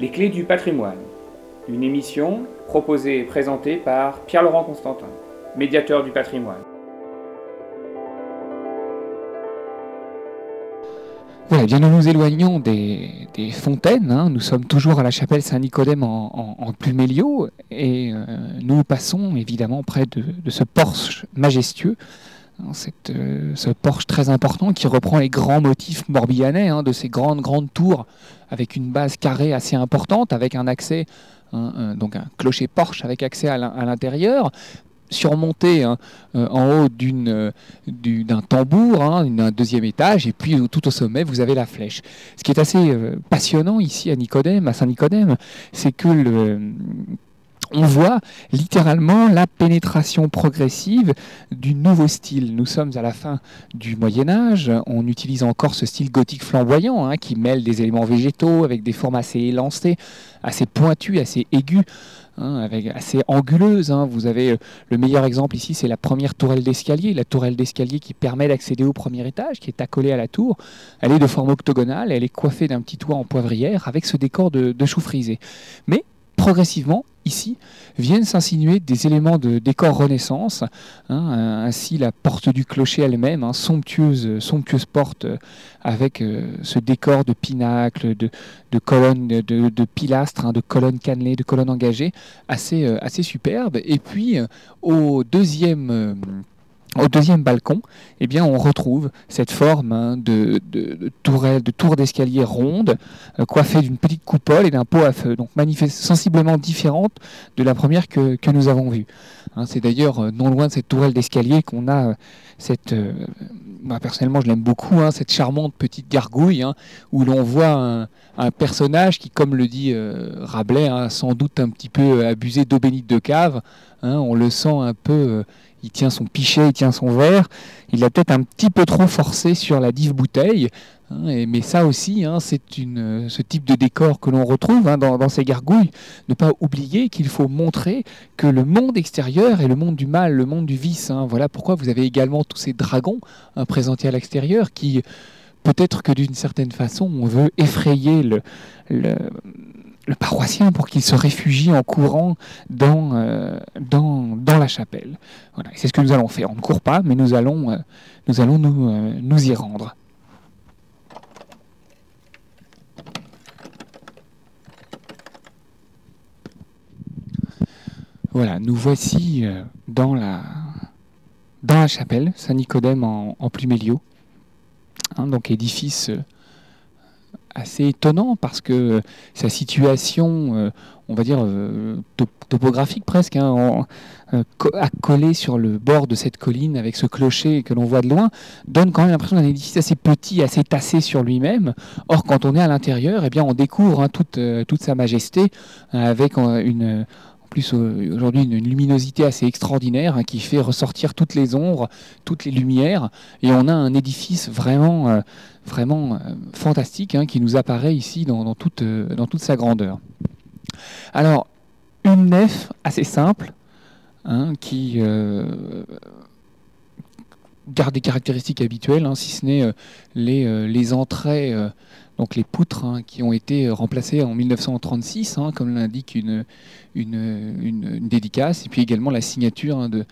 Les clés du patrimoine. Une émission proposée et présentée par Pierre-Laurent Constantin, médiateur du patrimoine. Voilà, bien nous nous éloignons des, fontaines. Hein. Nous sommes toujours à la chapelle Saint-Nicodème en, Pluméliau et euh, nous passons évidemment près de, ce porche majestueux euh, ce porche très important qui reprend les grands motifs morbihanais hein, de ces grandes grandes tours avec une base carrée assez importante, avec un accès, hein, donc un clocher porche avec accès à l'intérieur, surmonté euh, en haut d'une, d'un tambour, d'un deuxième étage, et puis tout au sommet, vous avez la flèche. Ce qui est assez euh, passionnant ici à Nicodème, à Saint-Nicodème, c'est que le, on voit littéralement la pénétration progressive du nouveau style. Nous sommes à la fin du Moyen Âge, on utilise encore ce style gothique flamboyant hein, qui mêle des éléments végétaux avec des formes assez élancées, assez pointues, assez aiguës. Hein, avec assez anguleuses. Hein. Vous avez euh, le meilleur exemple ici, c'est la première tourelle d'escalier, la tourelle d'escalier qui permet d'accéder au premier étage, qui est accolée à la tour. Elle est de forme octogonale, elle est coiffée d'un petit toit en poivrière avec ce décor de, de chou frisé. Mais progressivement, ici, viennent s'insinuer des éléments de décor Renaissance. Hein, euh, ainsi, la porte du clocher elle-même, hein, somptueuse, somptueuse porte euh, avec euh, ce décor de pinacle, de, colonnes, de, pilastres, hein, de colonnes cannelées, de colonnes engagées, assez, assez superbe. Et puis, au deuxième au deuxième balcon, eh bien, on retrouve cette forme hein, de, tourelle, de tour d'escalier ronde, euh, coiffée d'une petite coupole et d'un pot à feu, donc sensiblement différente de la première que, nous avons vue. Hein, c'est d'ailleurs euh, non loin de cette tourelle d'escalier qu'on a euh, cette, personnellement je l'aime beaucoup, hein, cette charmante petite gargouille où l'on voit un, personnage qui, comme le dit Rabelais, sans doute un petit peu abusé d'eau bénite de cave. on le sent un peu il tient son pichet, il tient son verre, il a peut-être un petit peu trop forcé sur la dive bouteille, hein, mais ça aussi, hein, c'est ce type de décor que l'on retrouve hein, dans, ces gargouilles. Ne pas oublier qu'il faut montrer que le monde extérieur est le monde du mal, le monde du vice. Voilà pourquoi vous avez également tous ces dragons présentés à l'extérieur qui, peut-être que d'une certaine façon, on veut effrayer le paroissien pour qu'il se réfugie en courant dans, euh, dans, la chapelle. Voilà. C'est ce que nous allons faire. On ne court pas, mais nous allons, euh, nous, allons nous, euh, nous y rendre. Voilà, nous voici dans la, dans la chapelle, Saint-Nicodème en, en Pluméliau, hein, donc édifice assez étonnant parce que sa situation, euh, on va dire, euh, topographique presque, hein, accolée sur le bord de cette colline avec ce clocher que l'on voit de loin, donne quand même l'impression d'un édifice assez petit, assez tassé sur lui-même. Or, quand on est à l'intérieur, eh bien, on découvre hein, toute, euh, toute sa majesté avec une plus aujourd'hui une, luminosité assez extraordinaire hein, qui fait ressortir toutes les ombres, toutes les lumières, et on a un édifice vraiment vraiment euh, fantastique hein, qui nous apparaît ici dans, toute, euh, dans toute sa grandeur. Alors, une nef assez simple, hein, qui euh, garde des caractéristiques habituelles, hein, si ce n'est les, les, entrées, donc les poutres qui ont été remplacées en 1936, comme l'indique une, dédicace, et puis également la signature de,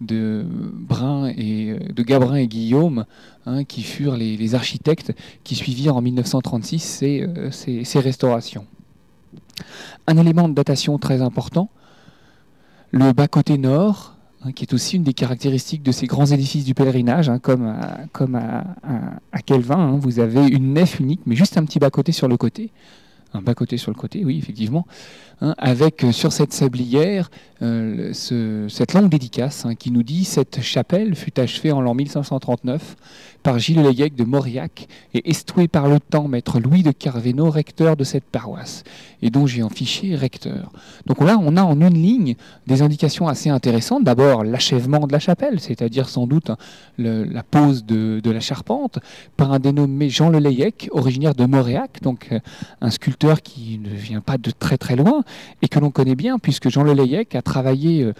Brun et de Gabrin et Guillaume, hein, qui furent les, architectes qui suivirent en 1936 euh, ces, restaurations. Un élément de datation très important, le bas-côté nord, hein, qui est aussi une des caractéristiques de ces grands édifices du pèlerinage, hein, comme, à, comme à, à, Kelvin, vous avez une nef unique, mais juste un petit bas-côté sur le côté, un bas-côté sur le côté, oui, effectivement, avec euh, sur cette sablière euh, cette longue dédicace hein, qui nous dit Cette chapelle fut achevée en l'an 1539 par Gilles Leguec de Mauriac et estouée par le temps maître Louis de Carveno, recteur de cette paroisse, et dont j'ai en fichier recteur. Donc là, on a en une ligne des indications assez intéressantes. D'abord, l'achèvement de la chapelle, c'est-à-dire sans doute hein, la pose de, la charpente, par un dénommé Jean Le originaire de Mauriac, donc euh, un sculpteur qui ne vient pas de très très loin et que l'on connaît bien puisque Jean Leleyec a travaillé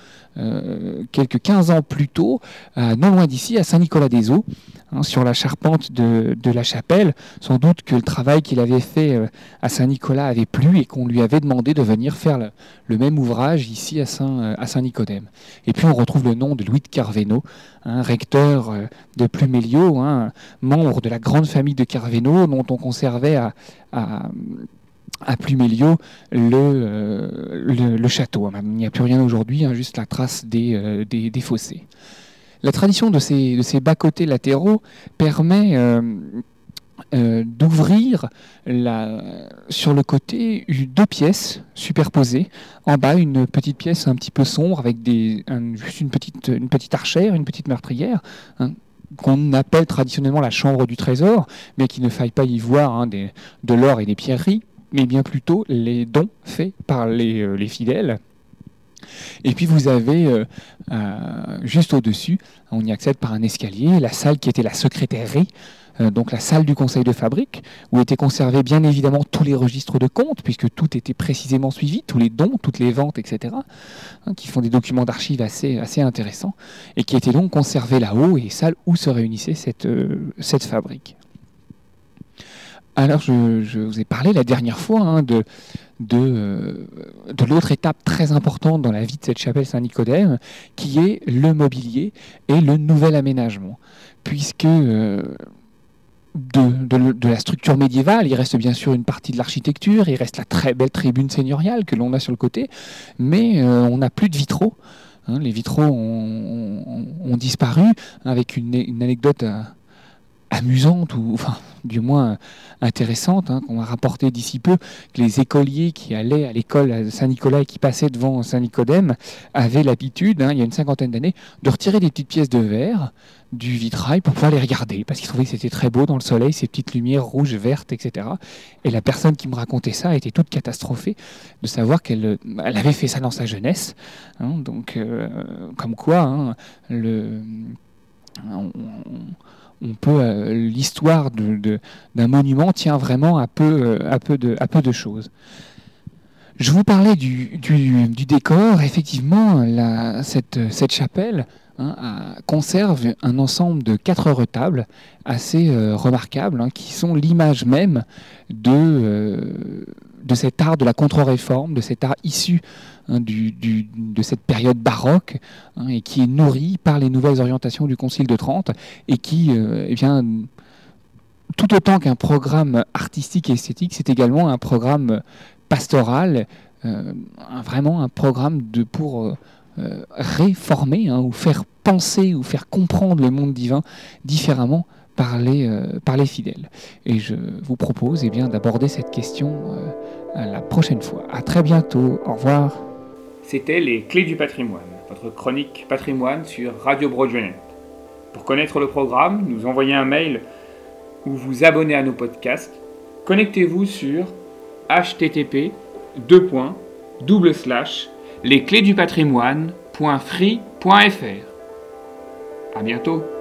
quelques 15 ans plus tôt, non loin d'ici, à Saint-Nicolas-des-Eaux, hein, sur la charpente de, la chapelle. Sans doute que le travail qu'il avait fait à Saint-Nicolas avait plu et qu'on lui avait demandé de venir faire le, même ouvrage ici à Saint-Nicodème. et puis on retrouve le nom de Louis de Carveno, un recteur de Pluméliau, hein, membre de la grande famille de Carveno, dont on conservait à, Pluméliau euh, le, château. Il n'y a plus rien aujourd'hui, hein, juste la trace euh, des, fossés. La tradition de ces, bas-côtés latéraux permet euh, d'ouvrir sur le côté deux pièces superposées. En bas, une petite pièce un petit peu sombre avec juste une petite, archère, une petite meurtrière, hein, qu'on appelle traditionnellement la chambre du trésor, mais qu'il ne faille pas y voir hein, de l'or et des pierreries, mais bien plutôt les dons faits par les, euh, fidèles. Et puis vous avez euh, euh, juste au-dessus, on y accède par un escalier, la salle qui était la secrétairerie, euh, donc la salle du conseil de fabrique, où étaient conservés bien évidemment tous les registres de comptes, puisque tout était précisément suivi, tous les dons, toutes les ventes, etc., hein, qui font des documents d'archives assez, intéressants, et qui étaient donc conservés là-haut, et salle où se réunissait cette fabrique. Alors, je, vous ai parlé la dernière fois hein, euh, de l'autre étape très importante dans la vie de cette chapelle Saint-Nicodème, qui est le mobilier et le nouvel aménagement. Puisque de, la structure médiévale. Il reste bien sûr une partie de l'architecture, il reste la très belle tribune seigneuriale que l'on a sur le côté, mais euh, on n'a plus de vitraux. Hein. les vitraux ont, disparu, avec une, anecdote euh, amusante, ou du moins intéressante, hein, qu'on a rapporté d'ici peu, que les écoliers qui allaient à l'école Saint-Nicolas et qui passaient devant Saint-Nicodème avaient l'habitude, hein, il y a une cinquantaine d'années, de retirer des petites pièces de verre du vitrail pour pouvoir les regarder, parce qu'ils trouvaient que c'était très beau dans le soleil, ces petites lumières rouges, vertes, etc. Et la personne qui me racontait ça était toute catastrophée de savoir qu'elle elle avait fait ça dans sa jeunesse. Hein, donc, euh, comme quoi, le, on, peut euh, l'histoire d'un monument tient vraiment à peu, à peu, de, choses. Je vous parlais du, décor. Effectivement, cette, chapelle Hein, conserve un ensemble de quatre retables assez euh, remarquables, hein, qui sont l'image même de, euh, de cet art de la contre-réforme, de cet art issu hein, de cette période baroque, et qui est nourri par les nouvelles orientations du Concile de Trente, et qui, euh, eh tout autant qu'un programme artistique et esthétique, c'est également un programme pastoral, vraiment un programme pour euh, réformer hein, ou faire penser ou faire comprendre le monde divin différemment par les, euh, par les fidèles. Et je vous propose eh bien, d'aborder cette question euh, la prochaine fois. À très bientôt. Au revoir. C'était Les Clés du patrimoine, votre chronique patrimoine sur Radio Broadway. Pour connaître le programme, nous envoyer un mail ou vous abonner à nos podcasts, connectez-vous sur http lesclésdupatrimoine.free.fr. À bientôt.